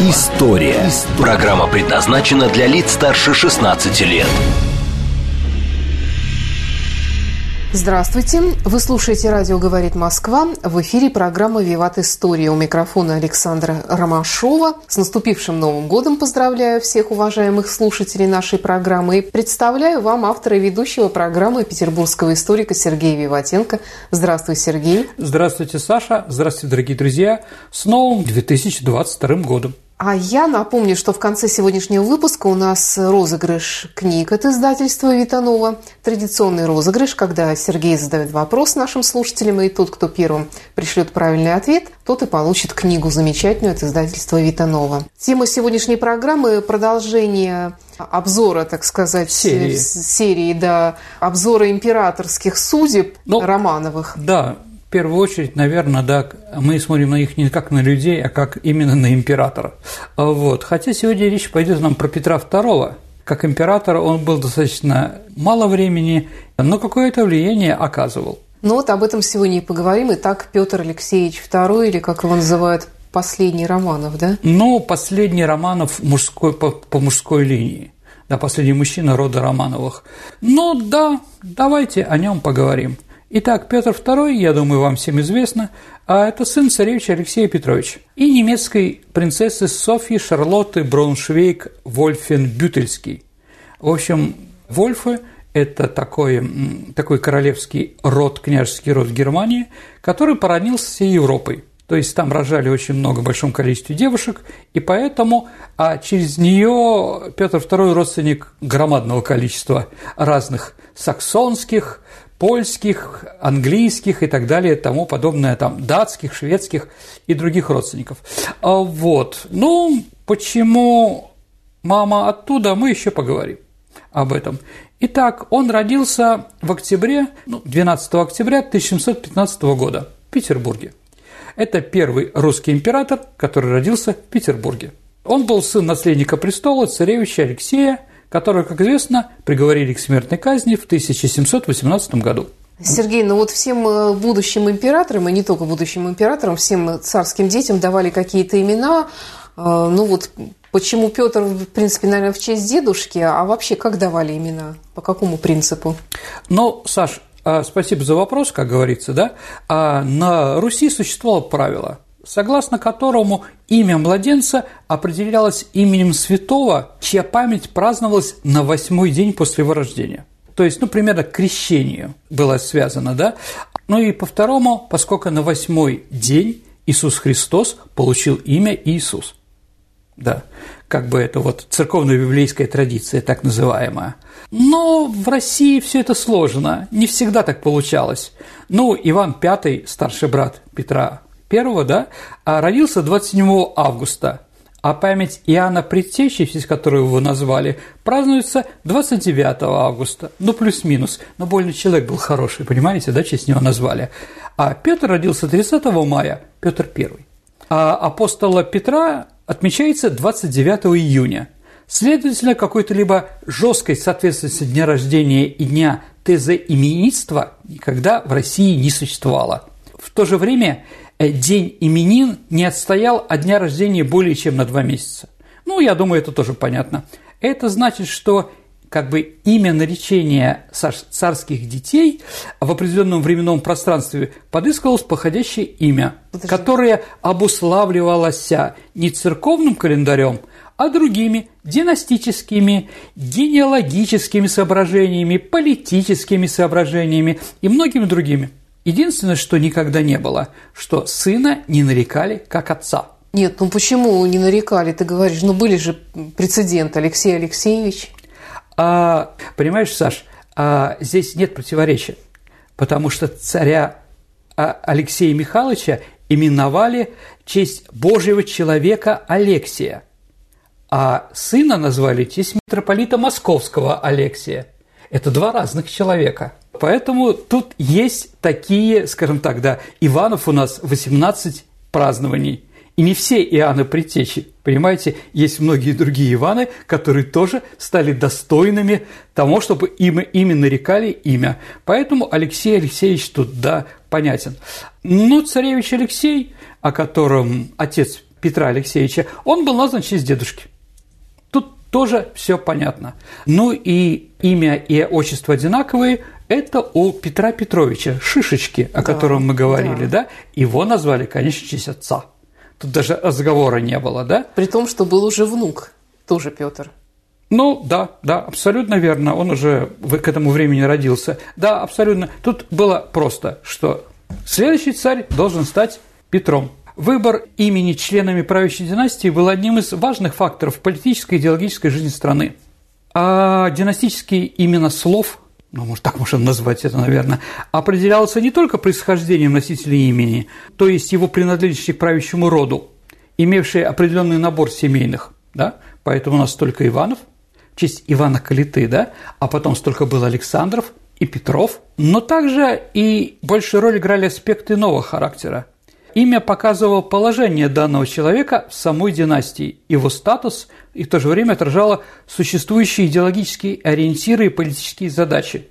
История». Программа предназначена для лиц старше 16 лет. Здравствуйте! Вы слушаете «Радио говорит Москва». В эфире программа «Виват История». У микрофона Александра Ромашова. С наступившим Новым годом поздравляю всех уважаемых слушателей нашей программы и представляю вам автора и ведущего программы петербургского историка Сергея Виватенко. Здравствуй, Сергей! Здравствуйте, Саша! Здравствуйте, дорогие друзья! С новым 2022 годом! А я напомню, что в конце сегодняшнего выпуска у нас розыгрыш книг от издательства Витанова. Традиционный розыгрыш, когда Сергей задает вопрос нашим слушателям, и тот, кто первым пришлет правильный ответ, тот и получит книгу замечательную от издательства Витанова. Тема сегодняшней программы – продолжение обзора, так сказать, серии, серии да, обзора императорских судеб ну, Романовых. Да, в первую очередь, наверное, да, мы смотрим на них не как на людей, а как именно на императора. Вот. Хотя сегодня речь пойдет нам про Петра II. Как император он был достаточно мало времени, но какое-то влияние оказывал. Ну вот об этом сегодня и поговорим. Итак, Петр Алексеевич II, или как его называют, последний Романов, да? Ну, последний Романов мужской, по, по мужской линии. Да, последний мужчина рода Романовых. Ну да, давайте о нем поговорим. Итак, Петр II, я думаю, вам всем известно, а это сын царевича Алексея Петровича и немецкой принцессы Софьи Шарлотты Брауншвейг Вольфен-Бютельский. В общем, Вольфы – это такой, такой королевский род, княжеский род Германии, который породнился всей Европой. То есть там рожали очень много, в большом количестве девушек, и поэтому а через нее Петр II родственник громадного количества разных саксонских, польских, английских и так далее, тому подобное, там, датских, шведских и других родственников. А вот. Ну, почему мама оттуда, мы еще поговорим об этом. Итак, он родился в октябре, ну, 12 октября 1715 года в Петербурге. Это первый русский император, который родился в Петербурге. Он был сын наследника престола царевича Алексея которую, как известно, приговорили к смертной казни в 1718 году. Сергей, ну вот всем э, будущим императорам, и не только будущим императорам, всем царским детям давали какие-то имена. Э, ну вот почему Петр, в принципе, наверное, в честь дедушки, а вообще как давали имена? По какому принципу? Ну, Саш, э, спасибо за вопрос, как говорится, да. А на Руси существовало правило – согласно которому имя младенца определялось именем святого, чья память праздновалась на восьмой день после его рождения. То есть, ну, примерно к крещению было связано, да? Ну и по второму, поскольку на восьмой день Иисус Христос получил имя Иисус. Да, как бы это вот церковно-библейская традиция, так называемая. Но в России все это сложно, не всегда так получалось. Ну, Иван V, старший брат Петра первого, да, а родился 27 августа, а память Иоанна Предтечи, которого его назвали, празднуется 29 августа, ну плюс-минус, но больно человек был хороший, понимаете, да, честь него назвали. А Петр родился 30 мая, Петр I. А апостола Петра отмечается 29 июня. Следовательно, какой-то либо жесткой соответственности дня рождения и дня тезоименитства никогда в России не существовало. В то же время день именин не отстоял от дня рождения более чем на два месяца. Ну, я думаю, это тоже понятно. Это значит, что как бы имя наречения царских детей в определенном временном пространстве подыскивалось подходящее имя, Подожди. которое обуславливалось не церковным календарем, а другими династическими, генеалогическими соображениями, политическими соображениями и многими другими. Единственное, что никогда не было, что сына не нарекали как отца. Нет, ну почему не нарекали? Ты говоришь, ну были же прецеденты, Алексей Алексеевич. А, понимаешь, Саш, а здесь нет противоречия, потому что царя а, Алексея Михайловича именовали в честь Божьего человека Алексия. а сына назвали в честь митрополита Московского Алексия. Это два разных человека. Поэтому тут есть такие, скажем так, да, Иванов у нас 18 празднований. И не все Иоанны Предтечи, понимаете, есть многие другие Иваны, которые тоже стали достойными того, чтобы им, ими нарекали имя. Поэтому Алексей Алексеевич тут, да, понятен. Ну, царевич Алексей, о котором отец Петра Алексеевича, он был назван в честь дедушки. Тут тоже все понятно. Ну и имя и отчество одинаковые – это у Петра Петровича Шишечки, о да, котором мы говорили, да. да? Его назвали, конечно, в честь отца – Тут даже разговора не было, да? При том, что был уже внук, тоже Петр. Ну, да, да, абсолютно верно. Он уже к этому времени родился. Да, абсолютно. Тут было просто, что следующий царь должен стать Петром. Выбор имени членами правящей династии был одним из важных факторов политической и идеологической жизни страны. А династические имена слов ну, может, так можно назвать это, наверное, определялся не только происхождением носителя имени, то есть его принадлежащей к правящему роду, имевший определенный набор семейных, да, поэтому у нас столько Иванов, в честь Ивана Калиты, да, а потом столько было Александров и Петров, но также и большую роль играли аспекты нового характера – Имя показывало положение данного человека в самой династии, его статус и в то же время отражало существующие идеологические ориентиры и политические задачи.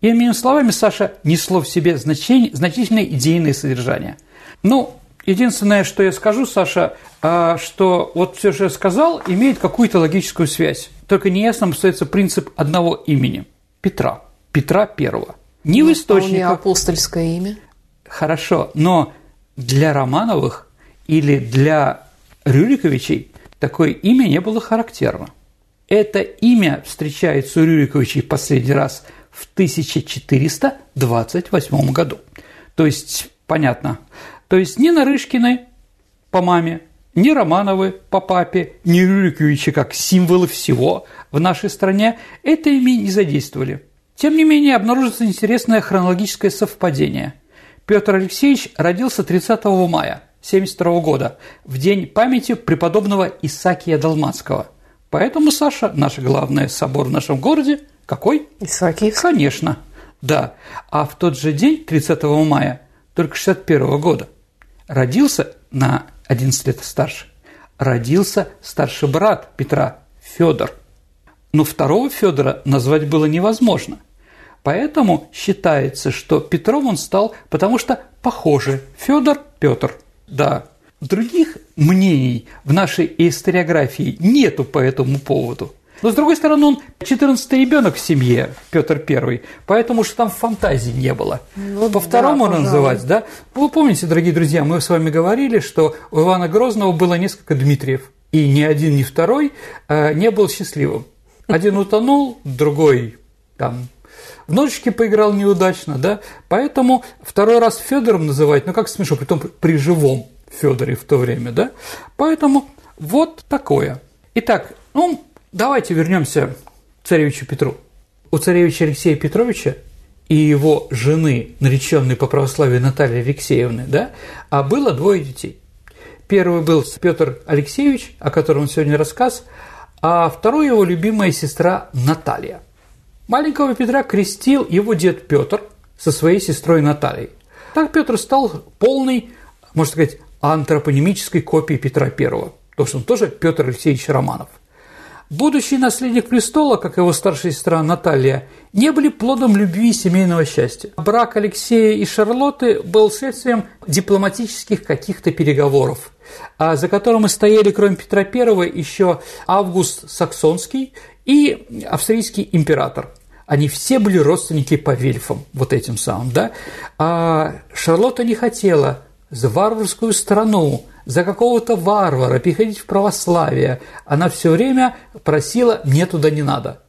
Иными словами, Саша несло в себе значение, значительное идейное содержание. Ну, единственное, что я скажу, Саша, а, что вот все, что я сказал, имеет какую-то логическую связь. Только неясным остается принцип одного имени – Петра. Петра Первого. Не в источниках. апостольское имя. Хорошо, но для Романовых или для Рюриковичей такое имя не было характерно. Это имя встречается у Рюриковичей последний раз в 1428 году. То есть, понятно, то есть ни Нарышкины по маме, ни Романовы по папе, ни Рюриковичи как символы всего в нашей стране это имя не задействовали. Тем не менее, обнаружится интересное хронологическое совпадение – Петр Алексеевич родился 30 мая 1972 года, в день памяти преподобного Исакия Далмацкого. Поэтому, Саша, наш главный собор в нашем городе какой? Исаакиев. Конечно, да. А в тот же день, 30 мая, только 61 года, родился на 11 лет старше, родился старший брат Петра, Федор. Но второго Федора назвать было невозможно – Поэтому считается, что Петром он стал, потому что похоже Федор Петр. Да, других мнений в нашей историографии нету по этому поводу. Но, с другой стороны, он 14 ребенок в семье, Петр I, поэтому что там фантазии не было. Ну, по второму да, называть, да? Вы помните, дорогие друзья, мы с вами говорили, что у Ивана Грозного было несколько Дмитриев, и ни один, ни второй э, не был счастливым. Один утонул, другой там в поиграл неудачно, да, поэтому второй раз Федором называть, ну как смешно, при том при живом Федоре в то время, да, поэтому вот такое. Итак, ну, давайте вернемся к царевичу Петру. У царевича Алексея Петровича и его жены, нареченной по православию Натальи Алексеевны, да, а было двое детей. Первый был Петр Алексеевич, о котором сегодня рассказ, а второй его любимая сестра Наталья – Маленького Петра крестил его дед Петр со своей сестрой Натальей. Так Петр стал полной, можно сказать, антропонимической копией Петра I, то что он тоже Петр Алексеевич Романов. Будущий наследник престола, как его старшая сестра Наталья, не были плодом любви и семейного счастья. Брак Алексея и Шарлотты был следствием дипломатических каких-то переговоров, а за которым и стояли, кроме Петра I, еще Август Саксонский и австрийский император – они все были родственники по вельфам, вот этим самым, да. А Шарлотта не хотела за варварскую страну, за какого-то варвара переходить в православие. Она все время просила «мне туда не надо».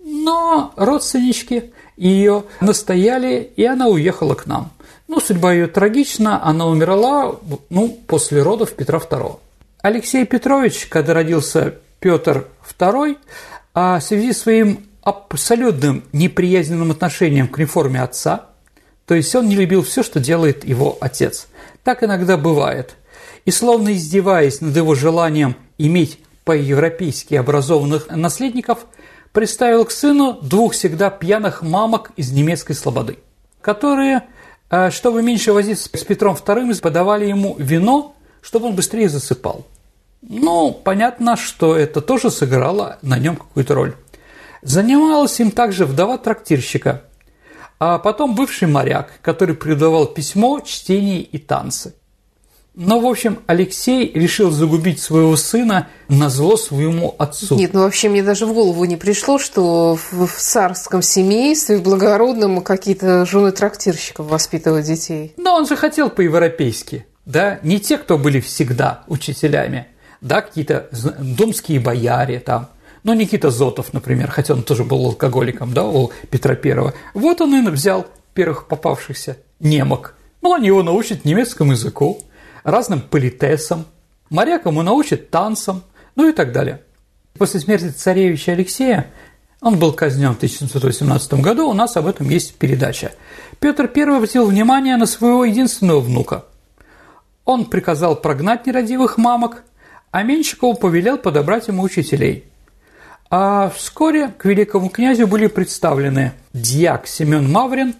Но родственнички ее настояли, и она уехала к нам. Ну, судьба ее трагична, она умерла ну, после родов Петра II. Алексей Петрович, когда родился Петр II, а в связи с своим абсолютным неприязненным отношением к реформе отца, то есть он не любил все, что делает его отец. Так иногда бывает. И словно издеваясь над его желанием иметь по-европейски образованных наследников, представил к сыну двух всегда пьяных мамок из немецкой слободы, которые, э, чтобы меньше возиться с Петром II, подавали ему вино, чтобы он быстрее засыпал. Ну, понятно, что это тоже сыграло на нем какую-то роль. Занималась им также вдова трактирщика, а потом бывший моряк, который преподавал письмо, чтение и танцы. Но, в общем, Алексей решил загубить своего сына на зло своему отцу. Нет, ну вообще мне даже в голову не пришло, что в, в царском семействе, в благородном, какие-то жены трактирщиков воспитывают детей. Но он же хотел по-европейски, да? Не те, кто были всегда учителями, да, какие-то думские бояре там, но Никита Зотов, например, хотя он тоже был алкоголиком, да, у Петра Первого. Вот он и взял первых попавшихся немок. Ну, они его научат немецкому языку, разным политесам, моряк ему научит танцам, ну и так далее. После смерти царевича Алексея он был казнен в 1718 году, у нас об этом есть передача. Петр I обратил внимание на своего единственного внука. Он приказал прогнать нерадивых мамок, а Меньшикову повелел подобрать ему учителей. А вскоре к великому князю были представлены дьяк Семен Маврин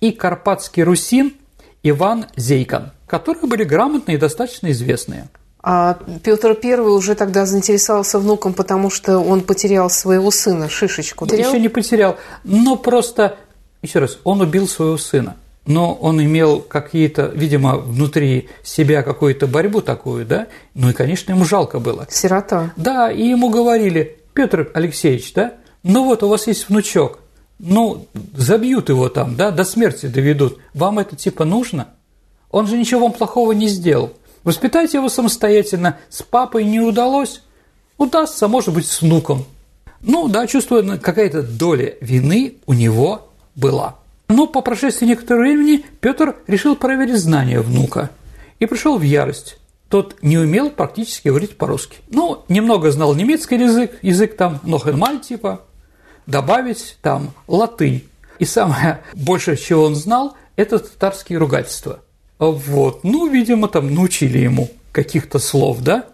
и карпатский русин Иван Зейкан – которые были грамотные и достаточно известные. А Петр I уже тогда заинтересовался внуком, потому что он потерял своего сына, Шишечку. Потерял? Еще не потерял, но просто, еще раз, он убил своего сына. Но он имел какие-то, видимо, внутри себя какую-то борьбу такую, да? Ну и, конечно, ему жалко было. Сирота. Да, и ему говорили, Петр Алексеевич, да, ну вот у вас есть внучок, ну, забьют его там, да, до смерти доведут. Вам это типа нужно? Он же ничего вам плохого не сделал. Воспитайте его самостоятельно. С папой не удалось? Удастся, может быть, с внуком. Ну да, чувствую, какая-то доля вины у него была. Но по прошествии некоторого времени Петр решил проверить знания внука и пришел в ярость. Тот не умел практически говорить по-русски. Ну, немного знал немецкий язык, язык там нохенмаль типа, добавить там латынь. И самое большее, чего он знал, это татарские ругательства – вот. Ну, видимо, там научили ему каких-то слов, да?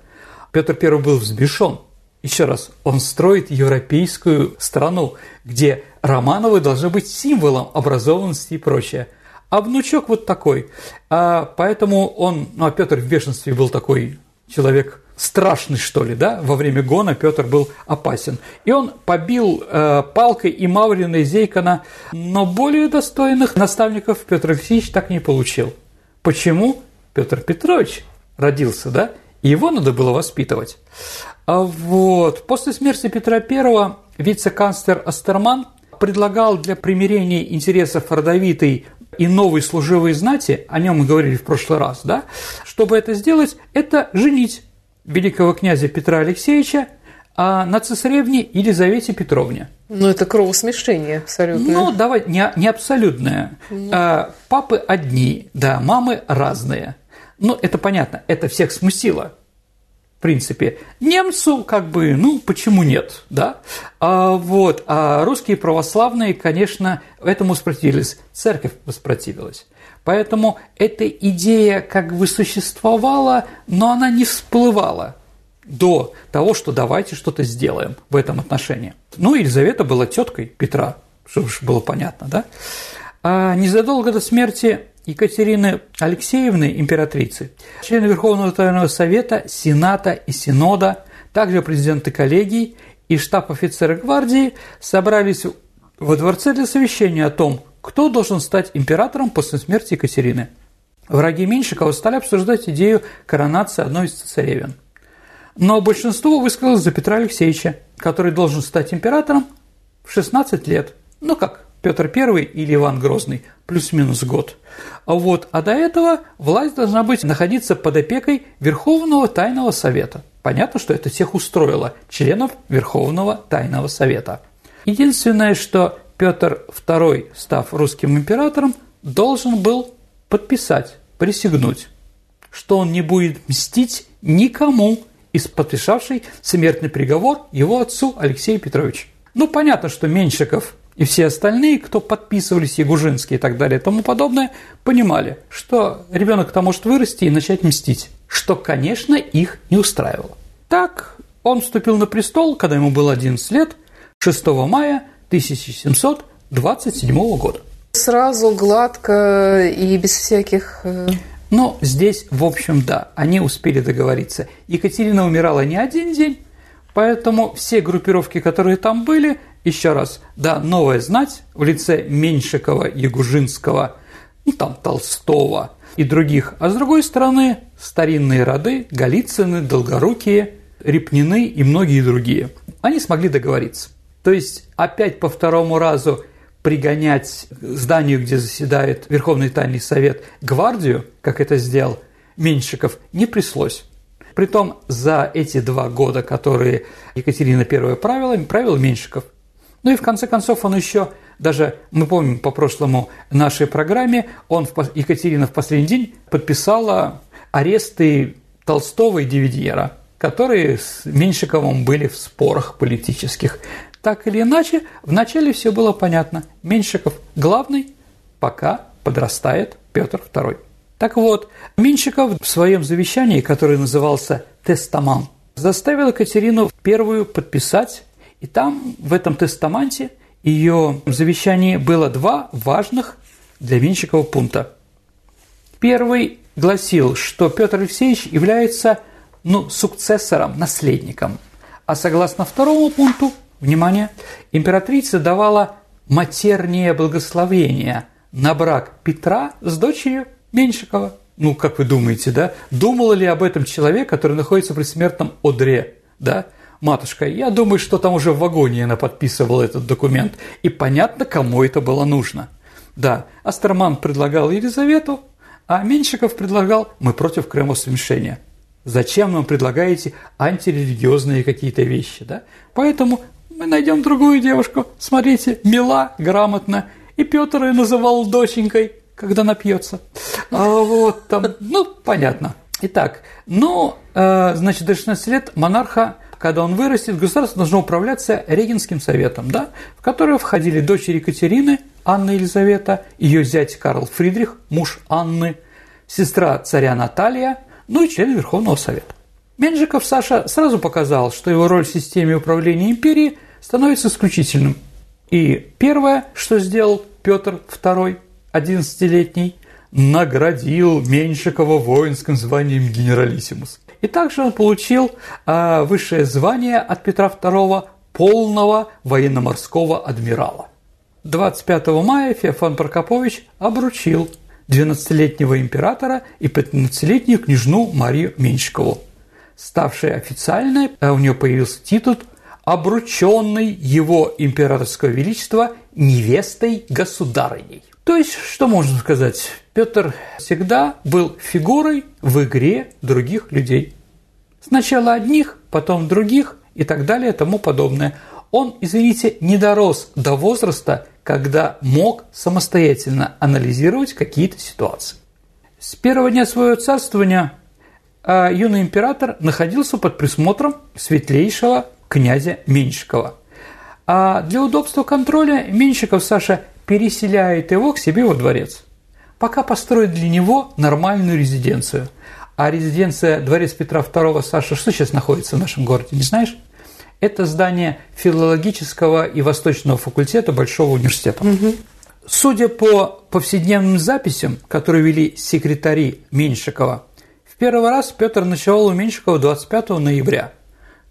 Петр I был взбешен. Еще раз, он строит европейскую страну, где Романовы должны быть символом образованности и прочее. А внучок вот такой. А поэтому он, ну а Петр в бешенстве был такой человек страшный, что ли, да? Во время гона Петр был опасен. И он побил э, палкой и Маврина, и Зейкона, но более достойных наставников Петр Алексеевич так не получил. Почему Петр Петрович родился, да? И его надо было воспитывать. А вот. После смерти Петра I вице-канцлер Астерман предлагал для примирения интересов родовитой и новой служивой знати, о нем мы говорили в прошлый раз, да, чтобы это сделать, это женить великого князя Петра Алексеевича а на цесаревне Елизавете Петровне. Ну, это кровосмешение абсолютно. Ну, давай, не, не абсолютное. Ну. А, папы одни, да, мамы разные. Ну, это понятно, это всех смутило. Принципе, немцу как бы, ну, почему нет, да? А, вот, а русские православные, конечно, этому воспротивились, церковь воспротивилась. Поэтому эта идея как бы существовала, но она не всплывала до того, что давайте что-то сделаем в этом отношении. Ну, Елизавета была теткой Петра, чтобы было понятно, да? А незадолго до смерти Екатерины Алексеевны, императрицы, члены Верховного Тайного Совета, Сената и Синода, также президенты коллегий и штаб офицеры гвардии собрались во дворце для совещания о том, кто должен стать императором после смерти Екатерины. Враги Меньшикова стали обсуждать идею коронации одной из цесаревин – но большинство высказалось за Петра Алексеевича, который должен стать императором в 16 лет. Ну как, Петр I или Иван Грозный, плюс-минус год. А вот, а до этого власть должна быть находиться под опекой Верховного Тайного Совета. Понятно, что это всех устроило, членов Верховного Тайного Совета. Единственное, что Петр II, став русским императором, должен был подписать, присягнуть, что он не будет мстить никому из подписавшей смертный приговор его отцу Алексею Петровичу. Ну, понятно, что Меньшиков и все остальные, кто подписывались, Ягужинский и так далее и тому подобное, понимали, что ребенок-то может вырасти и начать мстить, что, конечно, их не устраивало. Так Он вступил на престол, когда ему было 11 лет, 6 мая 1727 года. Сразу, гладко и без всяких... Э, Но здесь, в общем, да, они успели договориться. Екатерина умирала не один день, поэтому все группировки, которые там были, еще раз, да, новая знать в лице Меньшикова, Ягужинского, ну, там, Толстого и других, а с другой стороны, старинные роды, Голицыны, Долгорукие, Репнины и многие другие. Они смогли договориться. То есть опять по второму разу пригонять зданию, где заседает Верховный Тайный Совет, гвардию, как это сделал Меньшиков, не пришлось. Притом за эти два года, которые Екатерина I правила, правил Меньшиков. Ну и в конце концов он еще, даже мы помним по прошлому нашей программе, он, Екатерина в последний день подписала аресты Толстого и Дивидьера, которые с Меньшиковым были в спорах политических. Так или иначе, вначале все было понятно. Меньшиков главный, пока подрастает Петр II. Так вот, Меньшиков в своем завещании, который назывался «Тестаман», заставил Екатерину первую подписать, и там, в этом тестаманте, ее завещании было два важных для Меньшикова пункта. Первый гласил, что Петр Алексеевич является ну, сукцессором, наследником. А согласно второму пункту, Внимание! Императрица давала матернее благословение на брак Петра с дочерью Меньшикова. Ну, как вы думаете, да? Думал ли об этом человек, который находится при смертном одре, да? Матушка, я думаю, что там уже в вагоне она подписывала этот документ, и понятно, кому это было нужно. Да, Астерман предлагал Елизавету, а Меньшиков предлагал «мы против кремосмешения». Зачем нам предлагаете антирелигиозные какие-то вещи, да? Поэтому мы найдем другую девушку. Смотрите, мила, грамотно. И Петр ее называл доченькой, когда напьется. А вот там, ну, понятно. Итак, ну, э, значит, до 16 лет монарха, когда он вырастет, государство должно управляться Регенским советом, да, в который входили дочери Екатерины, Анна Елизавета, ее зять Карл Фридрих, муж Анны, сестра царя Наталья, ну и член Верховного Совета. Менжиков Саша сразу показал, что его роль в системе управления империей становится исключительным. И первое, что сделал Петр II, 11-летний, наградил Меньшикова воинским званием генералиссимус. И также он получил э, высшее звание от Петра II полного военно-морского адмирала. 25 мая Феофан Прокопович обручил 12-летнего императора и 15-летнюю княжну Марию Меньшикову. Ставшая официальной, а у нее появился титул обрученный его императорского величества невестой государыней. То есть, что можно сказать? Петр всегда был фигурой в игре других людей. Сначала одних, потом других и так далее и тому подобное. Он, извините, не дорос до возраста, когда мог самостоятельно анализировать какие-то ситуации. С первого дня своего царствования а, юный император находился под присмотром светлейшего князя Меньшикова. А для удобства контроля Меньшиков Саша переселяет его к себе во дворец, пока построит для него нормальную резиденцию. А резиденция дворец Петра II Саша, что сейчас находится в нашем городе, не знаешь? Это здание филологического и восточного факультета Большого университета. Угу. Судя по повседневным записям, которые вели секретари Меньшикова, в первый раз Петр ночевал у Меньшикова 25 ноября –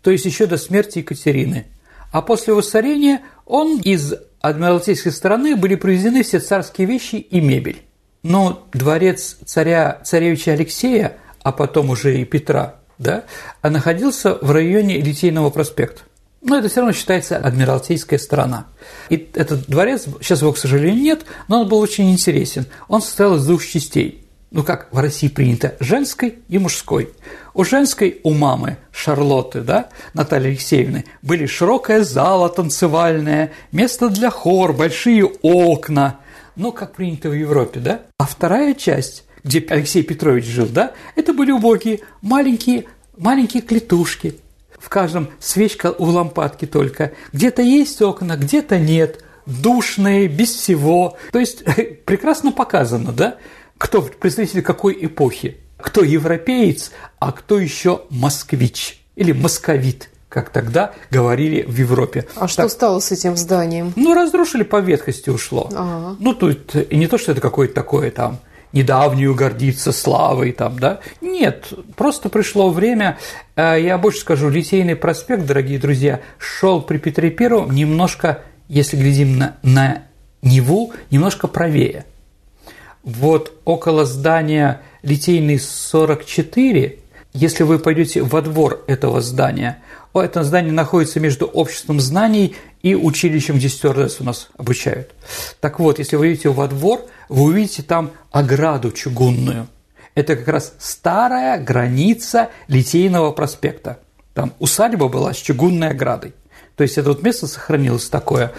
то есть еще до смерти Екатерины. А после воцарения он из Адмиралтейской стороны были привезены все царские вещи и мебель. Но дворец царя, царевича Алексея, а потом уже и Петра, да, а находился в районе Литейного проспекта. Но это все равно считается адмиралтейская сторона. И этот дворец, сейчас его, к сожалению, нет, но он был очень интересен. Он состоял из двух частей ну как в России принято, женской и мужской. У женской, у мамы Шарлотты, да, Натальи Алексеевны, были широкая зала танцевальная, место для хор, большие окна, ну, как принято в Европе, да. А вторая часть, где Алексей Петрович жил, да, это были убогие, маленькие, маленькие клетушки. В каждом свечка у лампадки только. Где-то есть окна, где-то нет. Душные, без всего. То есть прекрасно показано, да? кто представитель какой эпохи, кто европеец, а кто еще москвич или московит, как тогда говорили в Европе. А так, что стало с этим зданием? Ну, разрушили, по ветхости ушло. Ага. Ну, тут и не то, что это какое-то такое там недавнюю гордиться славой там, да? Нет, просто пришло время, э, я больше скажу, Литейный проспект, дорогие друзья, шел при Петре Первом немножко, если глядим на, на Неву, немножко правее. Вот около здания Литейный 44, если вы пойдете во двор этого здания, это здание находится между обществом знаний и училищем, где стюардесс у нас обучают. Так вот, если вы идете во двор, вы увидите там ограду чугунную. Это как раз старая граница Литейного проспекта. Там усадьба была с чугунной оградой. То есть это вот место сохранилось такое.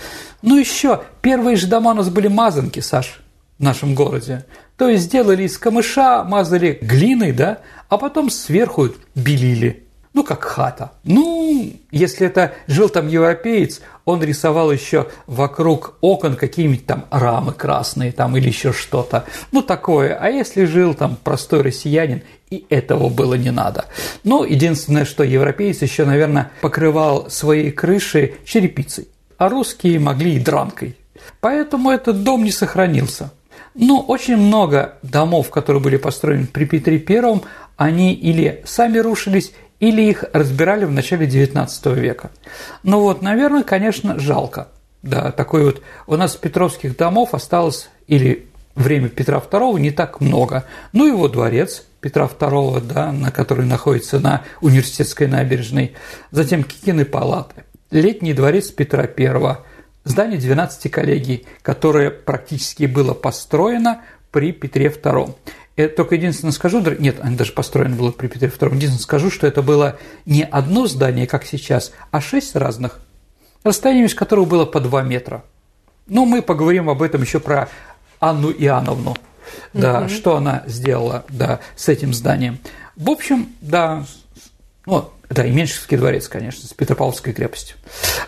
Ну еще, первые же дома у нас были мазанки, Саш, в нашем городе. То есть сделали из камыша, мазали глиной, да, а потом сверху белили ну, как хата. Ну, если это жил там европеец, он рисовал еще вокруг окон какие-нибудь там рамы красные там или еще что-то. Ну, такое. А если жил там простой россиянин, и этого было не надо. Ну, единственное, что европеец еще, наверное, покрывал свои крыши черепицей, а русские могли и дранкой. Поэтому этот дом не сохранился. Но очень много домов, которые были построены при Петре Первом, они или сами рушились, или их разбирали в начале XIX века. Ну вот, наверное, конечно, жалко. Да, такой вот у нас Петровских домов осталось или время Петра II не так много. Ну, его дворец Петра II, да, на который находится на университетской набережной, затем Кикины палаты, летний дворец Петра I, здание 12 коллегий, которое практически было построено при Петре II. Я только единственное скажу, нет, они даже построены было при Петре II, единственное скажу, что это было не одно здание, как сейчас, а шесть разных, расстояние между которых было по два метра. Но мы поговорим об этом еще про Анну Иоанновну, да, угу. что она сделала, да, с этим зданием. В общем, да, ну, да, и Меньшевский дворец, конечно, с Петропавловской крепостью.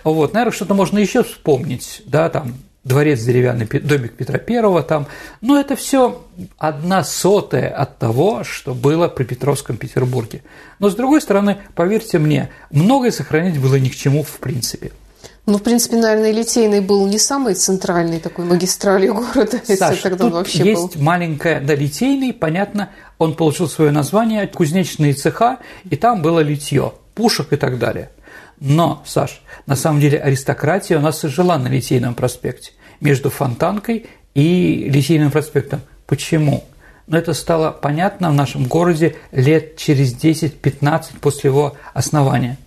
Вот, наверное, что-то можно еще вспомнить, да, там дворец деревянный, домик Петра Первого там, но это все одна сотая от того, что было при Петровском Петербурге. Но, с другой стороны, поверьте мне, многое сохранить было ни к чему в принципе. Ну, в принципе, наверное, Литейный был не самый центральный такой магистралью города, Саш, если тогда тут он вообще есть был. маленькая, да, Литейный, понятно, он получил свое название, кузнечные цеха, и там было литье, пушек и так далее. Но, Саш, на самом деле аристократия у нас и жила на Литейном проспекте между Фонтанкой и Литейным проспектом. Почему? Но это стало понятно в нашем городе лет через 10-15 после его основания.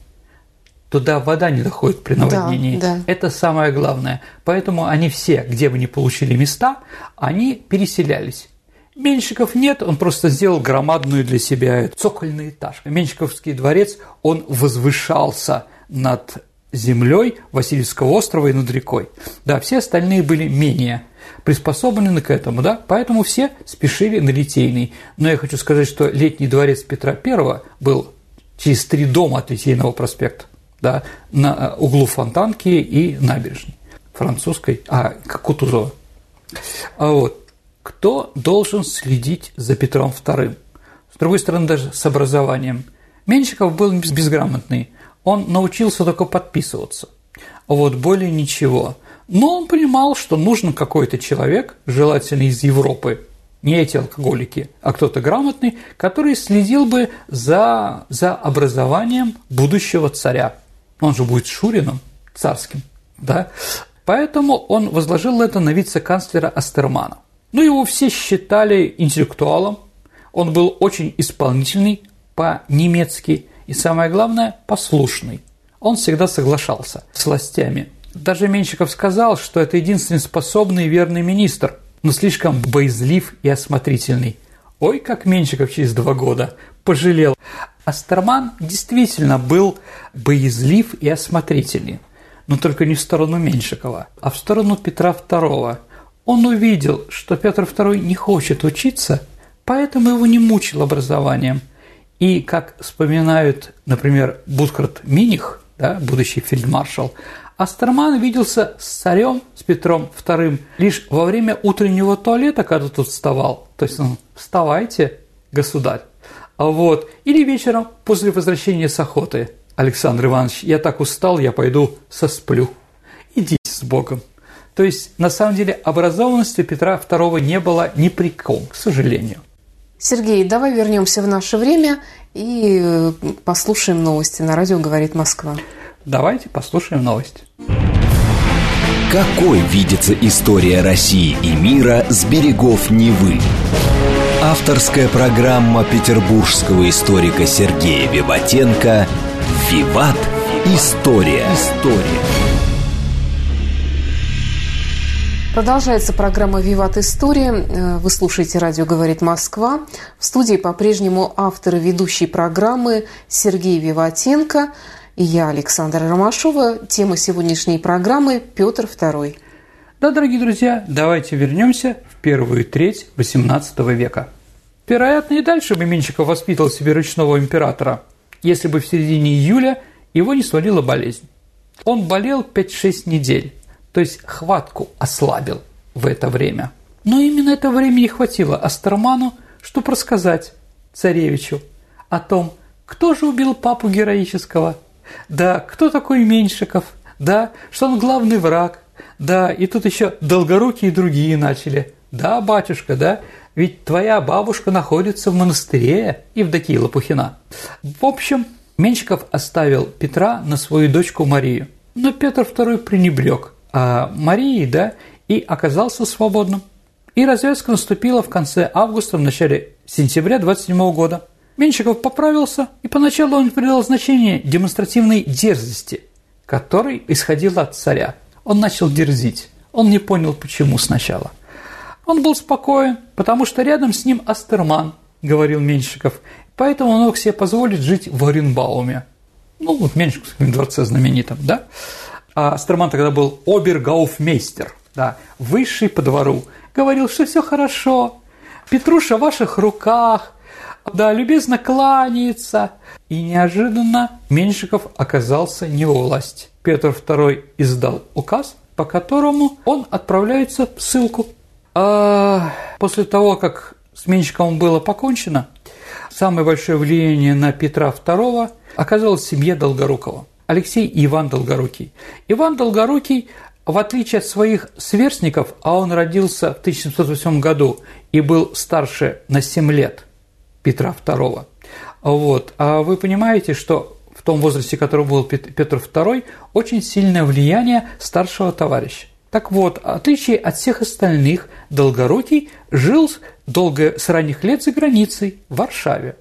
Туда вода не доходит при наводнении. Да, да. Это самое главное. Поэтому они все, где бы ни получили места, они переселялись. Меньшиков нет, он просто сделал громадную для себя цокольный этаж. Меньшиковский дворец, он возвышался над землей Васильевского острова и над рекой. Да, все остальные были менее приспособлены к этому, да, поэтому все спешили на Литейный. Но я хочу сказать, что летний дворец Петра I был через три дома от Литейного проспекта, да, на углу Фонтанки и набережной французской, а, Кутузова. А вот, кто должен следить за Петром II? С другой стороны, даже с образованием. Меньшиков был безграмотный – он научился только подписываться. Вот более ничего. Но он понимал, что нужен какой-то человек, желательно из Европы, не эти алкоголики, а кто-то грамотный, который следил бы за, за образованием будущего царя. Он же будет Шурином царским, да? Поэтому он возложил это на вице-канцлера Астермана. Ну, его все считали интеллектуалом, он был очень исполнительный по-немецки и, самое главное, послушный. Он всегда соглашался с властями. Даже Менщиков сказал, что это единственный способный и верный министр, но слишком боязлив и осмотрительный. Ой, как Менщиков через два года пожалел. Астерман действительно был боязлив и осмотрительный, но только не в сторону Меньшикова, а в сторону Петра II. Он увидел, что Петр II не хочет учиться, поэтому его не мучил образованием – и, как вспоминают, например, Будхарт Миних, да, будущий фельдмаршал, Астерман виделся с царем, с Петром II, лишь во время утреннего туалета, когда тот вставал. То есть он «вставайте, государь». А вот. Или вечером после возвращения с охоты. Александр Иванович, я так устал, я пойду сосплю. Идите с Богом. То есть, на самом деле, образованности Петра II не было ни при ком, к сожалению. Сергей, давай вернемся в наше время и э, послушаем новости. На радио говорит Москва. Давайте послушаем новости. Какой видится история России и мира с берегов Невы? Авторская программа петербургского историка Сергея Виватенко «Виват. История». История. Продолжается программа «Виват История». Вы слушаете «Радио говорит Москва». В студии по-прежнему автор и ведущий программы Сергей Виватенко – и я, Александра Ромашова. Тема сегодняшней программы – Петр II. Да, дорогие друзья, давайте вернемся в первую треть XVIII века. Вероятно, и дальше бы Меньшиков воспитывал себе ручного императора, если бы в середине июля его не свалила болезнь. Он болел 5-6 недель, то есть хватку ослабил в это время. Но именно это время и хватило Астерману, чтобы рассказать царевичу о том, кто же убил папу героического – да, кто такой Меньшиков? Да, что он главный враг? Да, и тут еще долгорукие другие начали. Да, батюшка, да, ведь твоя бабушка находится в монастыре, Евдокия Лопухина. В общем, Меньшиков оставил Петра на свою дочку Марию. Но Петр II пренебрег а Марии, да, и оказался свободным. И развязка наступила в конце августа, в начале сентября 27 года. Меньшиков поправился, и поначалу он придал значение демонстративной дерзости, которой исходила от царя. Он начал дерзить. Он не понял, почему сначала. Он был спокоен, потому что рядом с ним Астерман, говорил Меньшиков, поэтому он мог себе позволить жить в Оренбауме. Ну, вот в Меньшиковском дворце знаменитом, да? А Астерман тогда был обергауфмейстер, да, высший по двору. Говорил, что все хорошо, Петруша в ваших руках, да, любезно кланяется. И неожиданно Меньшиков оказался не во власти. Петр II издал указ, по которому он отправляется в ссылку. А после того, как с Меньшиковым было покончено, самое большое влияние на Петра II оказалось семье Долгорукова. Алексей и Иван Долгорукий. Иван Долгорукий, в отличие от своих сверстников, а он родился в 1708 году и был старше на 7 лет – Петра II. Вот. А вы понимаете, что в том возрасте, который был Петр II, очень сильное влияние старшего товарища. Так вот, в отличие от всех остальных, Долгорукий жил долго с ранних лет за границей, в Варшаве.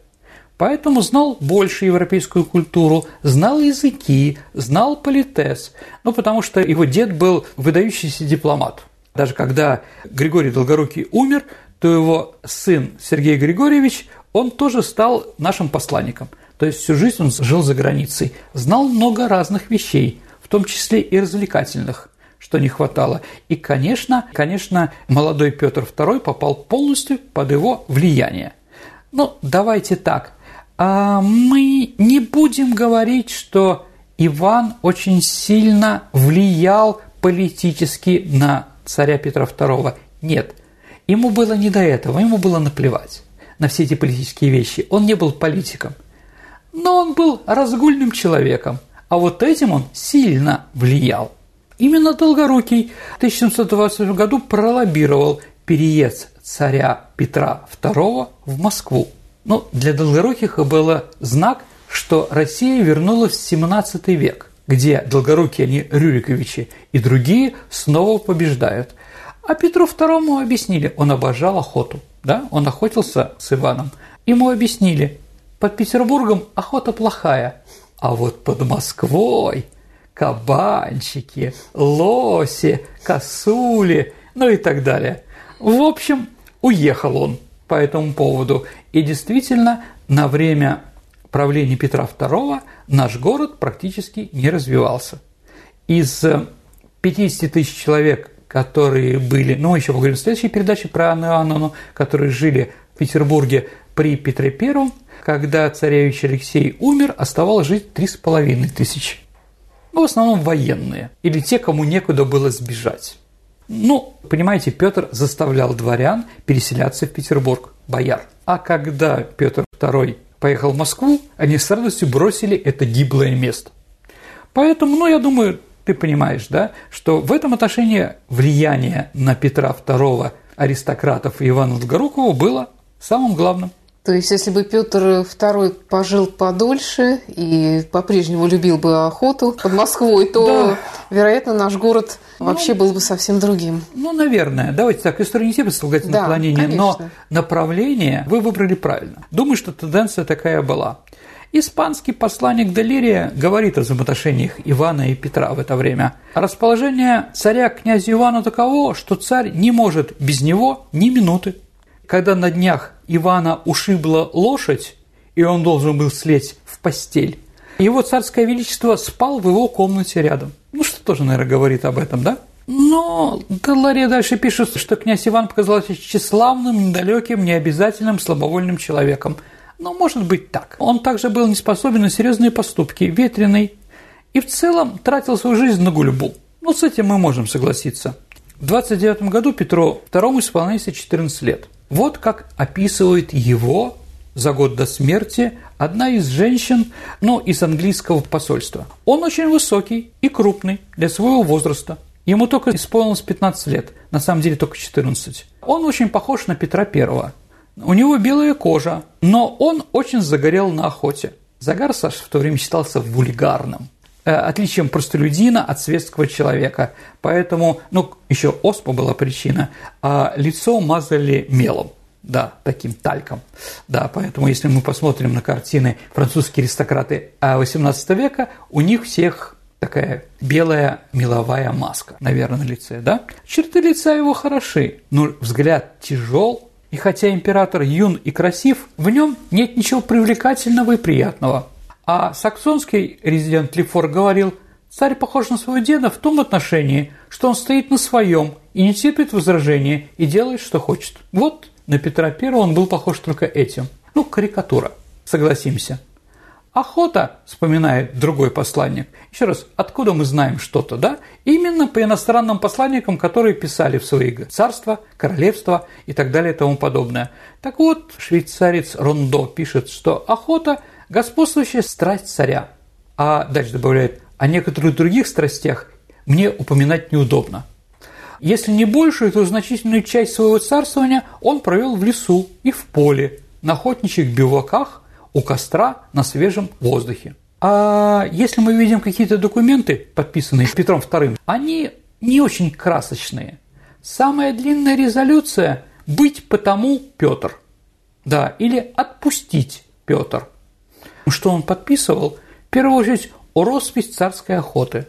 Поэтому знал больше европейскую культуру, знал языки, знал политес. Ну, потому что его дед был выдающийся дипломат. Даже когда Григорий Долгорукий умер, то его сын Сергей Григорьевич он тоже стал нашим посланником. То есть всю жизнь он жил за границей, знал много разных вещей, в том числе и развлекательных, что не хватало. И, конечно, конечно, молодой Петр II попал полностью под его влияние. Ну, давайте так. А мы не будем говорить, что Иван очень сильно влиял политически на царя Петра II. Нет, ему было не до этого, ему было наплевать на все эти политические вещи. Он не был политиком. Но он был разгульным человеком, а вот этим он сильно влиял. Именно Долгорукий в 1720 году пролоббировал переезд царя Петра II в Москву. Но для Долгоруких было знак, что Россия вернулась в 17 век, где Долгорукие, они Рюриковичи и другие снова побеждают. А Петру II объяснили, он обожал охоту да, он охотился с Иваном. Ему объяснили, под Петербургом охота плохая, а вот под Москвой кабанчики, лоси, косули, ну и так далее. В общем, уехал он по этому поводу. И действительно, на время правления Петра II наш город практически не развивался. Из 50 тысяч человек, которые были, ну, еще поговорим в следующей передаче про Анну Иоанновну, которые жили в Петербурге при Петре I, когда царевич Алексей умер, оставалось жить три с половиной тысячи. Ну, в основном военные, или те, кому некуда было сбежать. Ну, понимаете, Петр заставлял дворян переселяться в Петербург, бояр. А когда Петр II поехал в Москву, они с радостью бросили это гиблое место. Поэтому, ну, я думаю, ты понимаешь, да, что в этом отношении влияние на Петра II аристократов Ивана Долгорукова было самым главным. То есть, если бы Петр II пожил подольше и по-прежнему любил бы охоту под Москвой, то, да. вероятно, наш город ну, вообще был бы совсем другим. Ну, наверное. Давайте так, история не терпит слагательное да, наклонение, конечно. но направление вы выбрали правильно. Думаю, что тенденция такая была. Испанский посланник Делирия говорит о взаимоотношениях Ивана и Петра в это время. Расположение царя к князю Ивану таково, что царь не может без него ни минуты. Когда на днях Ивана ушибла лошадь, и он должен был слезть в постель, его царское величество спал в его комнате рядом. Ну, что тоже, наверное, говорит об этом, да? Но Галария дальше пишет, что князь Иван показался тщеславным, недалеким, необязательным, слабовольным человеком – но может быть так. Он также был не способен на серьезные поступки, ветреный и в целом тратил свою жизнь на гульбу. Ну, с этим мы можем согласиться. В 29 году Петру II исполняется 14 лет. Вот как описывает его за год до смерти одна из женщин, ну, из английского посольства. Он очень высокий и крупный для своего возраста. Ему только исполнилось 15 лет, на самом деле только 14. Он очень похож на Петра I. У него белая кожа, но он очень загорел на охоте. Загар, Саша, в то время считался вульгарным отличием простолюдина от светского человека. Поэтому, ну, еще оспа была причина, а лицо мазали мелом. Да, таким тальком. Да, поэтому если мы посмотрим на картины французские аристократы XVIII века, у них всех такая белая меловая маска, наверное, на лице, да? Черты лица его хороши, но взгляд тяжел, и хотя император юн и красив, в нем нет ничего привлекательного и приятного. А саксонский резидент Лефор говорил, царь похож на своего деда в том отношении, что он стоит на своем и не терпит возражения и делает, что хочет. Вот на Петра I он был похож только этим. Ну, карикатура, согласимся. Охота, вспоминает другой посланник. Еще раз, откуда мы знаем что-то, да? Именно по иностранным посланникам, которые писали в свои царства, королевства и так далее и тому подобное. Так вот, швейцарец Рондо пишет, что охота – господствующая страсть царя. А дальше добавляет, о некоторых других страстях мне упоминать неудобно. Если не большую, то значительную часть своего царствования он провел в лесу и в поле, на охотничьих биваках – у костра на свежем воздухе. А если мы видим какие-то документы, подписанные Петром II, они не очень красочные. Самая длинная резолюция – быть потому Петр. Да, или отпустить Петр. Что он подписывал? В первую очередь, роспись царской охоты,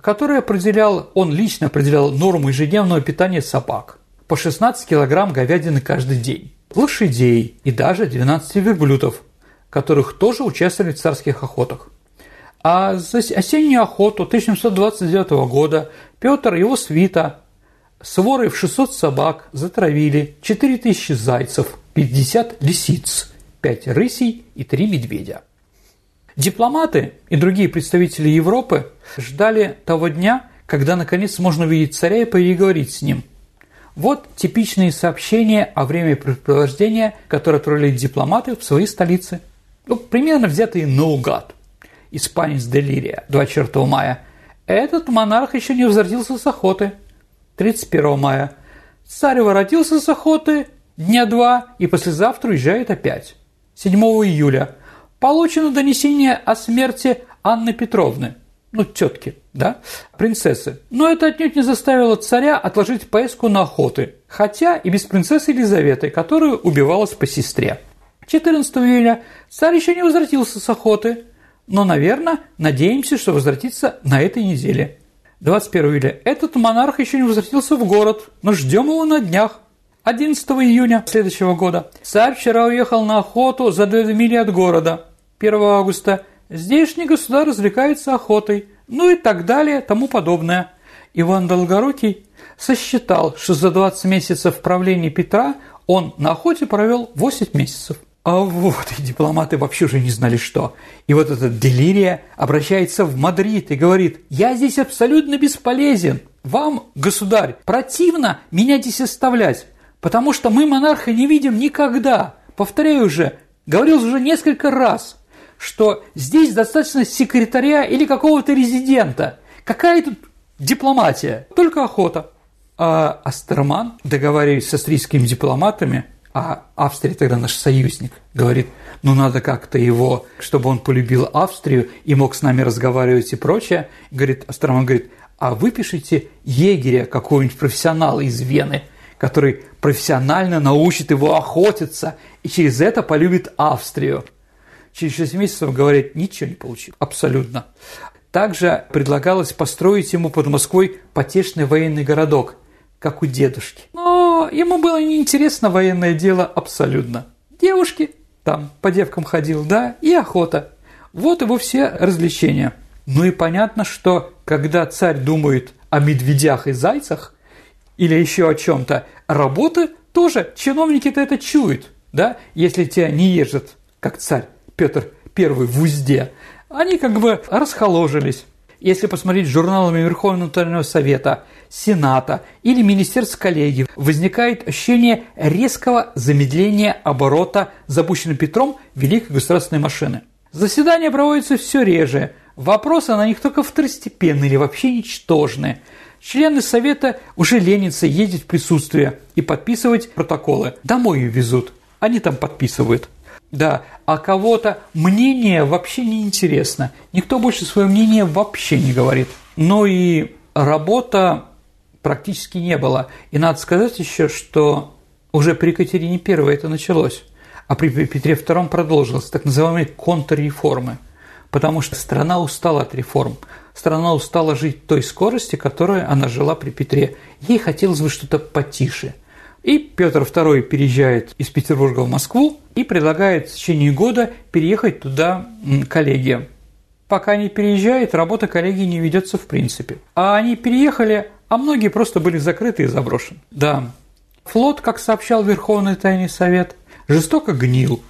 которая определял, он лично определял норму ежедневного питания собак по 16 килограмм говядины каждый день, лошадей и даже 12 верблюдов – которых тоже участвовали в царских охотах. А за осеннюю охоту 1729 года Петр и его свита с ворой в 600 собак затравили 4000 зайцев, 50 лисиц, 5 рысей и 3 медведя. Дипломаты и другие представители Европы ждали того дня, когда наконец можно увидеть царя и переговорить с ним. Вот типичные сообщения о времяпрепровождения, которые отправили дипломаты в свои столицы – ну, примерно взятые наугад. Испанец Делирия, 24 мая. Этот монарх еще не возвратился с охоты. 31 мая. Царь воротился с охоты дня два и послезавтра уезжает опять. 7 июля. Получено донесение о смерти Анны Петровны, ну, тетки, да, принцессы. Но это отнюдь не заставило царя отложить поездку на охоты, хотя и без принцессы Елизаветы, которая убивалась по сестре. 14 июля царь еще не возвратился с охоты, но, наверное, надеемся, что возвратится на этой неделе. 21 июля этот монарх еще не возвратился в город, но ждем его на днях. 11 июня следующего года царь вчера уехал на охоту за две мили от города. 1 августа здешний государь развлекается охотой, ну и так далее, тому подобное. Иван Долгорукий сосчитал, что за 20 месяцев правления Петра он на охоте провел 8 месяцев. А вот и дипломаты вообще уже не знали что. И вот этот Делирия обращается в Мадрид и говорит, я здесь абсолютно бесполезен. Вам, государь, противно меня здесь оставлять, потому что мы монарха не видим никогда. Повторяю уже, говорил уже несколько раз, что здесь достаточно секретаря или какого-то резидента. Какая тут дипломатия? Только охота. А Астерман, договариваясь с австрийскими дипломатами, а Австрия тогда наш союзник, говорит, ну надо как-то его, чтобы он полюбил Австрию и мог с нами разговаривать и прочее. Говорит, Астерман говорит, а выпишите егеря какого-нибудь профессионала из Вены, который профессионально научит его охотиться и через это полюбит Австрию. Через 6 месяцев, говорит, ничего не получил. Абсолютно. Также предлагалось построить ему под Москвой потешный военный городок, как у дедушки. Но ему было неинтересно военное дело абсолютно. Девушки, там по девкам ходил, да, и охота. Вот его все развлечения. Ну и понятно, что когда царь думает о медведях и зайцах или еще о чем-то, работы тоже чиновники-то это чуют, да, если тебя не ежет, как царь Петр I в узде, они как бы расхоложились. Если посмотреть журналами Верховного Нотариального Совета, Сената или Министерств коллегий, возникает ощущение резкого замедления оборота запущенной Петром великой государственной машины. Заседания проводятся все реже, вопросы на них только второстепенные или вообще ничтожные. Члены Совета уже ленятся ездить в присутствие и подписывать протоколы. Домой ее везут, они там подписывают. Да, а кого-то мнение вообще не интересно. Никто больше свое мнение вообще не говорит. Но и работа практически не было. И надо сказать еще, что уже при Екатерине I это началось, а при Петре II продолжилось, так называемые контрреформы. Потому что страна устала от реформ. Страна устала жить той скорости, которой она жила при Петре. Ей хотелось бы что-то потише – и Петр II переезжает из Петербурга в Москву и предлагает в течение года переехать туда коллегиям. Пока не переезжает, работа коллегии не ведется в принципе. А они переехали, а многие просто были закрыты и заброшены. Да, флот, как сообщал Верховный Тайный Совет, жестоко гнил.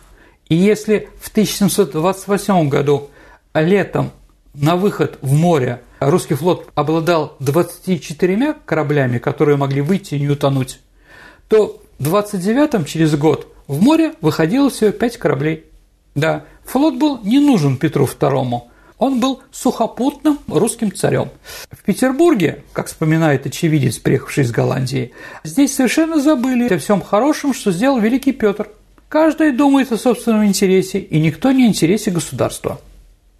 И если в 1728 году летом на выход в море русский флот обладал 24 кораблями, которые могли выйти и не утонуть, то в 29-м, через год, в море выходило всего пять кораблей. Да, флот был не нужен Петру II, он был сухопутным русским царем. В Петербурге, как вспоминает очевидец, приехавший из Голландии, здесь совершенно забыли о всем хорошем, что сделал великий Петр. Каждый думает о собственном интересе, и никто не интересе государства.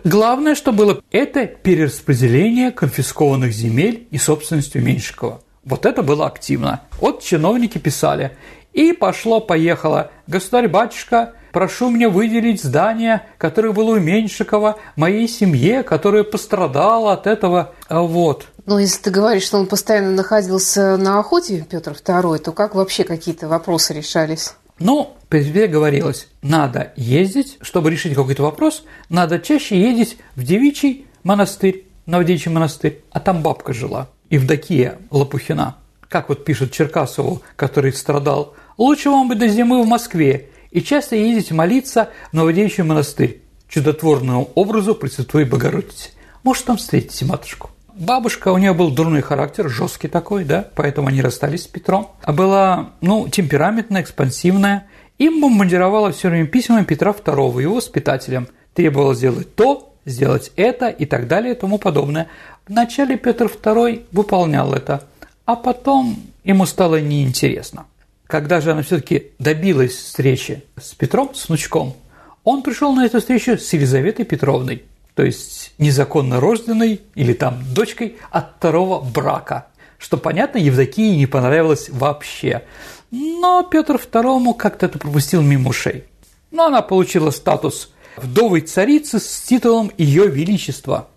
Главное, что было, это перераспределение конфискованных земель и собственности Меньшикова – вот это было активно. Вот чиновники писали. И пошло-поехало. Государь-батюшка, прошу мне выделить здание, которое было у Меньшикова, моей семье, которая пострадала от этого. Вот. Ну, если ты говоришь, что он постоянно находился на охоте, Петр II, то как вообще какие-то вопросы решались? Ну, при говорилось, надо ездить, чтобы решить какой-то вопрос, надо чаще ездить в девичий монастырь, на девичий монастырь, а там бабка жила. Евдокия Лопухина, как вот пишет Черкасову, который страдал, «Лучше вам бы до зимы в Москве и часто ездить молиться в Новодевичий монастырь, чудотворному образу Пресвятой Богородицы. Может, там встретите матушку». Бабушка, у нее был дурной характер, жесткий такой, да, поэтому они расстались с Петром. А была, ну, темпераментная, экспансивная. Им бомбардировала все время письмами Петра II, его воспитателем. Требовала сделать то, сделать это и так далее и тому подобное. Вначале Петр II выполнял это, а потом ему стало неинтересно. Когда же она все-таки добилась встречи с Петром, с внучком, он пришел на эту встречу с Елизаветой Петровной, то есть незаконно рожденной или там дочкой от второго брака, что, понятно, Евдокии не понравилось вообще. Но Петр II как-то это пропустил мимо ушей. Но она получила статус вдовой царицы с титулом Ее Величества.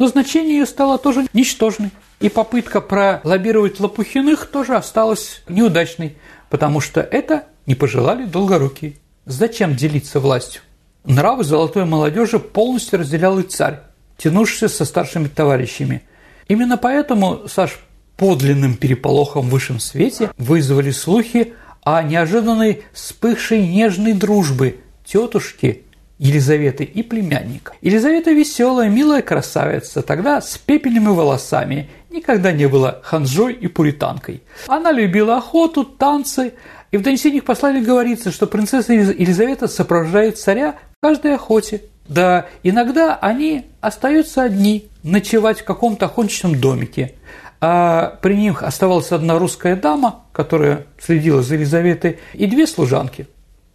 Но значение ее стало тоже ничтожной. И попытка пролоббировать Лопухиных тоже осталась неудачной, потому что это не пожелали долгорукие. Зачем делиться властью? Нравы золотой молодежи полностью разделял и царь, тянувшийся со старшими товарищами. Именно поэтому, Саш, подлинным переполохом в высшем свете вызвали слухи о неожиданной вспыхшей нежной дружбы тетушки Елизаветы и племянника. Елизавета веселая, милая красавица, тогда с пепельными волосами, никогда не была ханжой и пуританкой. Она любила охоту, танцы, И в донесениях послания говорится, что принцесса Елизавета сопровождает царя в каждой охоте. Да, иногда они остаются одни, ночевать в каком-то охотничьем домике. А при них оставалась одна русская дама, которая следила за Елизаветой, и две служанки.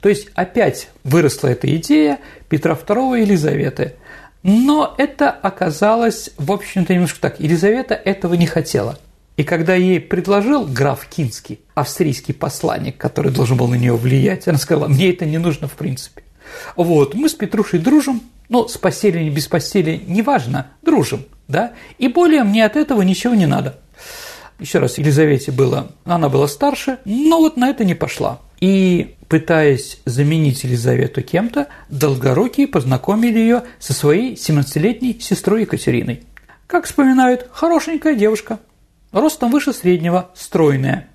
То есть опять выросла эта идея Петра II и Елизаветы. Но это оказалось, в общем-то, немножко так. Елизавета этого не хотела. И когда ей предложил граф Кинский, австрийский посланник, который должен был на нее влиять, она сказала, мне это не нужно в принципе. Вот, мы с Петрушей дружим, ну, с постели или без постели, неважно, дружим, да, и более мне от этого ничего не надо. Еще раз, Елизавете было, она была старше, но вот на это не пошла. И пытаясь заменить Елизавету кем-то, Долгорукие познакомили ее со своей 17-летней сестрой Екатериной. Как вспоминают, хорошенькая девушка, ростом выше среднего, стройная.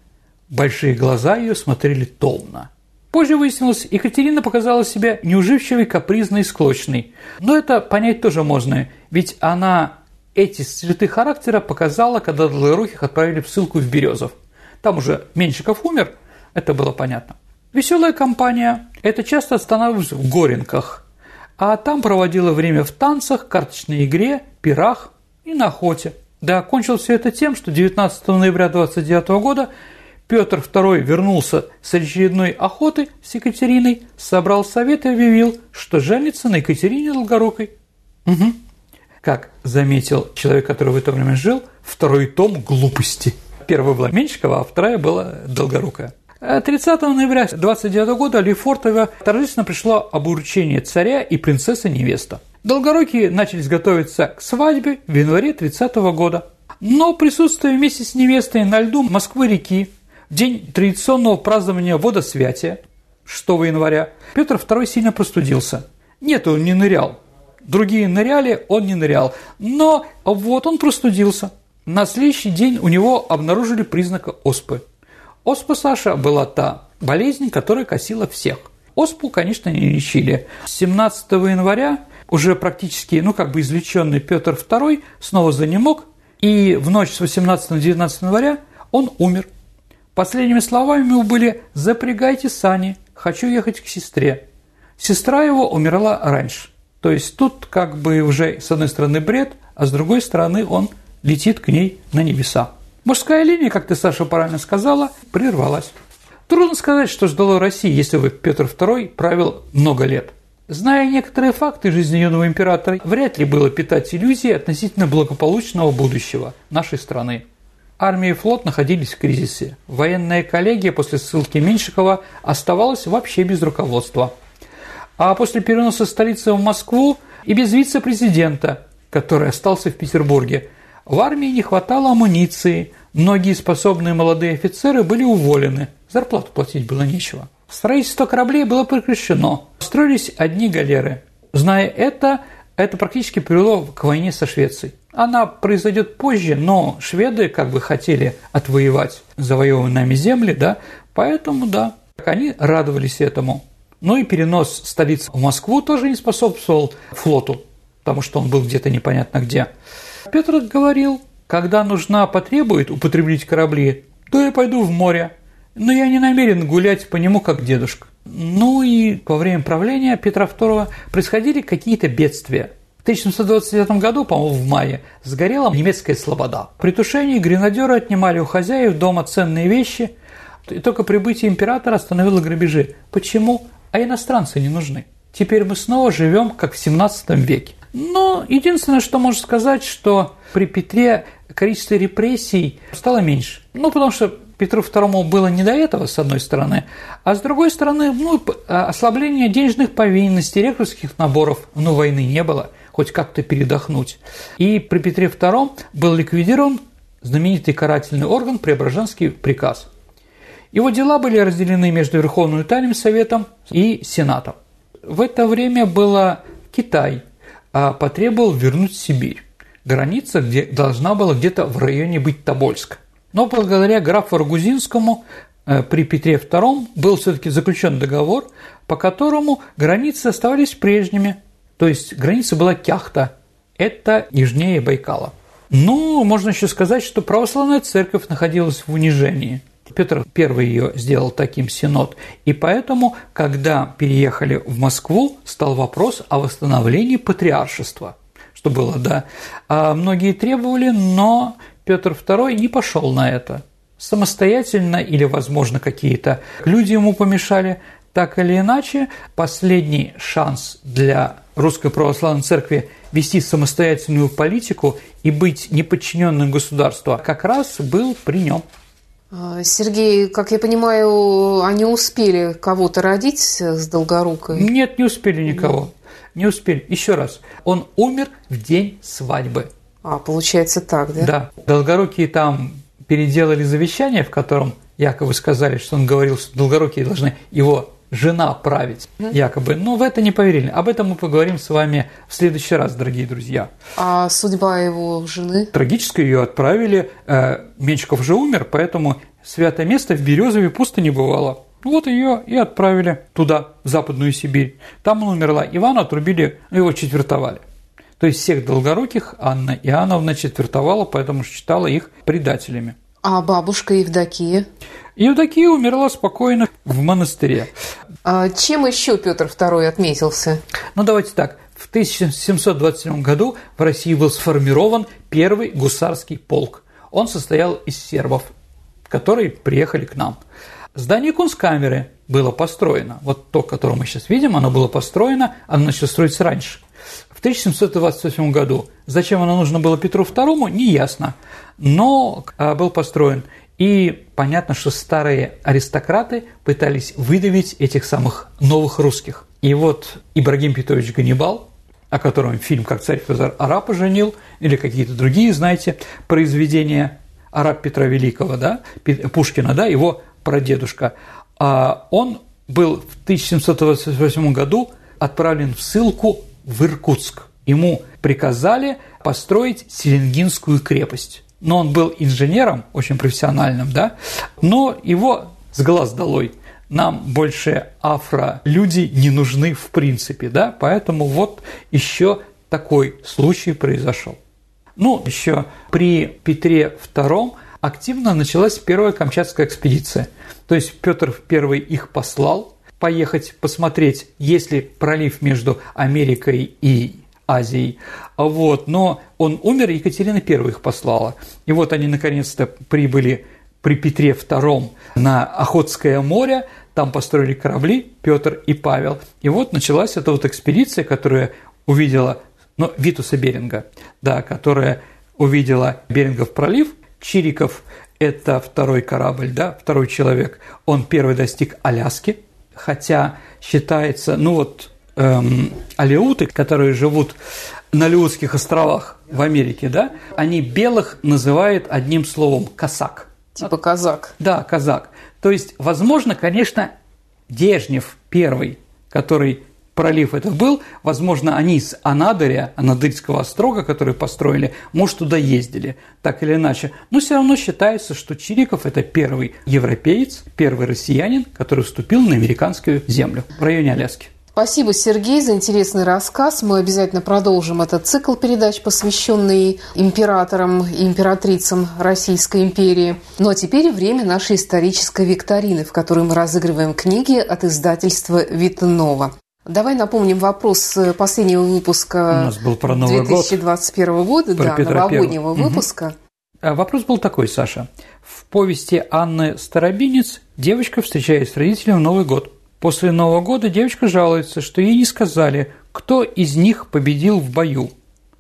Большие глаза ее смотрели томно. Позже выяснилось, Екатерина показала себя неуживчивой, капризной и склочной. Но это понять тоже можно, ведь она эти черты характера показала, когда Долгоруких отправили в ссылку в Березов. Там уже Меньшиков умер, это было понятно. Веселая компания – это часто останавливалась в Горенках, а там проводила время в танцах, карточной игре, пирах и на охоте. Да окончилось все это тем, что 19 ноября 29 года Петр II вернулся с очередной охоты с Екатериной, собрал совет и объявил, что женится на Екатерине Долгорукой. Угу. Как заметил человек, который в это время жил, второй том глупости. Первая была Меньшикова, а вторая была Долгорукая. 30 ноября 29 года Лефортово торжественно пришло об уручении царя и принцессы-невеста. Долгорукие начались готовиться к свадьбе в январе 30 года. Но присутствуя вместе с невестой на льду Москвы-реки в день традиционного празднования водосвятия 6 января Петр II сильно простудился. Нет, он не нырял. Другие ныряли, он не нырял. Но вот он простудился. На следующий день у него обнаружили признак оспы. Оспа Саша была та болезнь, которая косила всех. Оспу, конечно, не лечили. 17 января уже практически, ну, как бы извлеченный Петр II снова занемог, и в ночь с 18 на 19 января он умер. Последними словами ему были «запрягайте сани, хочу ехать к сестре». Сестра его умерла раньше. То есть тут как бы уже с одной стороны бред, а с другой стороны он летит к ней на небеса. Мужская линия, как ты, Саша, правильно сказала, прервалась. Трудно сказать, что ждало России, если бы Петр II правил много лет. Зная некоторые факты жизни юного императора, вряд ли было питать иллюзии относительно благополучного будущего нашей страны. Армия и флот находились в кризисе. Военная коллегия после ссылки Меньшикова оставалась вообще без руководства. А после переноса столицы в Москву и без вице-президента, который остался в Петербурге – в армии не хватало амуниции, многие способные молодые офицеры были уволены, зарплату платить было нечего. Строительство кораблей было прекращено, строились одни галеры. Зная это, это практически привело к войне со Швецией. Она произойдет позже, но шведы как бы хотели отвоевать завоеванные нами земли, да, поэтому, да, они радовались этому. Ну и перенос столицы в Москву тоже не способствовал флоту, потому что он был где-то непонятно где. Петр говорил, когда нужна потребует употреблить корабли, то я пойду в море, но я не намерен гулять по нему, как дедушка. Ну и во время правления Петра II происходили какие-то бедствия. В 1729 году, по-моему, в мае, сгорела немецкая слобода. При тушении гренадеры отнимали у хозяев дома ценные вещи, и только прибытие императора остановило грабежи. Почему? А иностранцы не нужны. Теперь мы снова живем, как в 17 веке. Но единственное, что можно сказать, что при Петре количество репрессий стало меньше. Ну, потому что Петру II было не до этого, с одной стороны, а с другой стороны, ну, ослабление денежных повинностей, рекрутских наборов, ну, войны не было, хоть как-то передохнуть. И при Петре II был ликвидирован знаменитый карательный орган Преображенский приказ. Его дела были разделены между Верховным Итальным Советом и Сенатом. В это время было Китай, а потребовал вернуть Сибирь. Граница где должна была где-то в районе быть Тобольска. Но благодаря графу Рагузинскому э, при Петре II был все-таки заключен договор, по которому границы оставались прежними. То есть граница была Кяхта, это южнее Байкала. Ну, можно еще сказать, что православная церковь находилась в унижении. Петр I ее сделал таким синод. И поэтому, когда переехали в Москву, стал вопрос о восстановлении патриаршества что было, да. А многие требовали, но Петр II не пошел на это. Самостоятельно или, возможно, какие-то люди ему помешали, так или иначе, последний шанс для Русской Православной Церкви вести самостоятельную политику и быть неподчиненным государству как раз был при нем. А, Сергей, как я понимаю, они успели кого-то родить с Долгорукой? Нет, не успели никого. Не успели. Еще раз. Он умер в день свадьбы. А, получается так, да? Да. Долгорукие там переделали завещание, в котором якобы сказали, что он говорил, что Долгорукие должны его жена править, якобы. Но в это не поверили. Об этом мы поговорим с вами в следующий раз, дорогие друзья. А судьба его жены? Трагически ее отправили. Э, Менчиков же умер, поэтому святое место в Березове пусто не бывало. Вот ее и отправили туда, в Западную Сибирь. Там она умерла. Ивана отрубили, его четвертовали. То есть всех долгоруких Анна Иоанновна четвертовала, поэтому считала их предателями. А бабушка Евдокия? Евдокия умерла спокойно в монастыре. А чем еще Петр II отметился? Ну, давайте так. В 1727 году в России был сформирован первый гусарский полк. Он состоял из сербов, которые приехали к нам. Здание Кунсткамеры было построено. Вот то, которое мы сейчас видим, оно было построено, оно начало строиться раньше. В 1728 году. Зачем оно нужно было Петру II, не ясно, но а, был построен. И понятно, что старые аристократы пытались выдавить этих самых новых русских. И вот Ибрагим Петрович Ганнибал, о котором фильм «Как царь Федор араб женил», или какие-то другие, знаете, произведения араб Петра Великого, да, Пушкина, да, его прадедушка, а он был в 1728 году отправлен в ссылку в Иркутск. Ему приказали построить Селенгинскую крепость но он был инженером, очень профессиональным, да, но его с глаз долой. Нам больше афро-люди не нужны в принципе, да, поэтому вот еще такой случай произошел. Ну, еще при Петре II активно началась первая Камчатская экспедиция. То есть Петр I их послал поехать посмотреть, есть ли пролив между Америкой и Азией. Вот, но он умер, Екатерина I их послала. И вот они наконец-то прибыли при Петре II на Охотское море, там построили корабли Петр и Павел. И вот началась эта вот экспедиция, которая увидела, ну, Витуса Беринга, да, которая увидела Берингов пролив, Чириков – это второй корабль, да, второй человек, он первый достиг Аляски, хотя считается, ну вот эм, алеуты, которые живут на Алеутских островах в Америке, да, они белых называют одним словом «казак». Типа казак. Да, казак. То есть, возможно, конечно, Дежнев первый, который пролив это был, возможно, они с Анадыря, Анадырского острога, который построили, может, туда ездили, так или иначе. Но все равно считается, что Чириков – это первый европеец, первый россиянин, который вступил на американскую землю в районе Аляски. Спасибо, Сергей, за интересный рассказ. Мы обязательно продолжим этот цикл передач, посвященный императорам и императрицам Российской империи. Ну а теперь время нашей исторической викторины, в которой мы разыгрываем книги от издательства Витнова. Давай напомним вопрос последнего выпуска У нас был про Новый 2021 год, года, про да, Петра новогоднего Первого. выпуска. Угу. Вопрос был такой, Саша. В повести Анны Старобинец девочка встречается с родителями в Новый год. После Нового года девочка жалуется, что ей не сказали, кто из них победил в бою.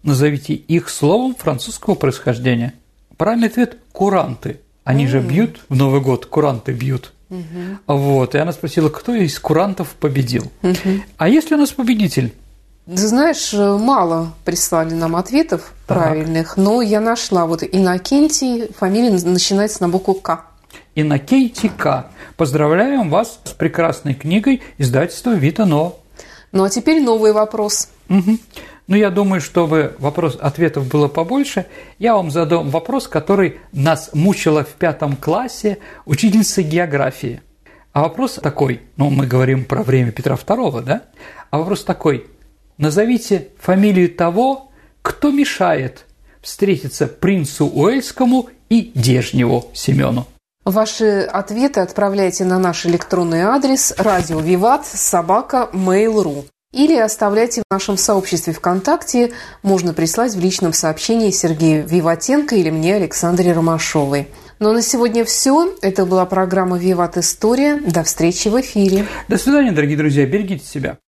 Назовите их словом французского происхождения. Правильный ответ – куранты. Они же бьют в Новый год, куранты бьют. Угу. Вот, и она спросила, кто из курантов победил. Угу. А есть ли у нас победитель? Ты знаешь, мало прислали нам ответов так. правильных, но я нашла вот Иннокентий, фамилия начинается на букву К. Иннокентий К. Поздравляем вас с прекрасной книгой издательства Витано. Ну а теперь новый вопрос. Угу. Ну, я думаю, чтобы вопрос, ответов было побольше, я вам задам вопрос, который нас мучила в пятом классе учительница географии. А вопрос такой, ну, мы говорим про время Петра II, да? А вопрос такой, назовите фамилию того, кто мешает встретиться принцу Уэльскому и Дежневу Семену. Ваши ответы отправляйте на наш электронный адрес радио Виват собака mail.ru или оставляйте в нашем сообществе ВКонтакте. Можно прислать в личном сообщении Сергею Виватенко или мне, Александре Ромашовой. Но на сегодня все. Это была программа «Виват История». До встречи в эфире. До свидания, дорогие друзья. Берегите себя.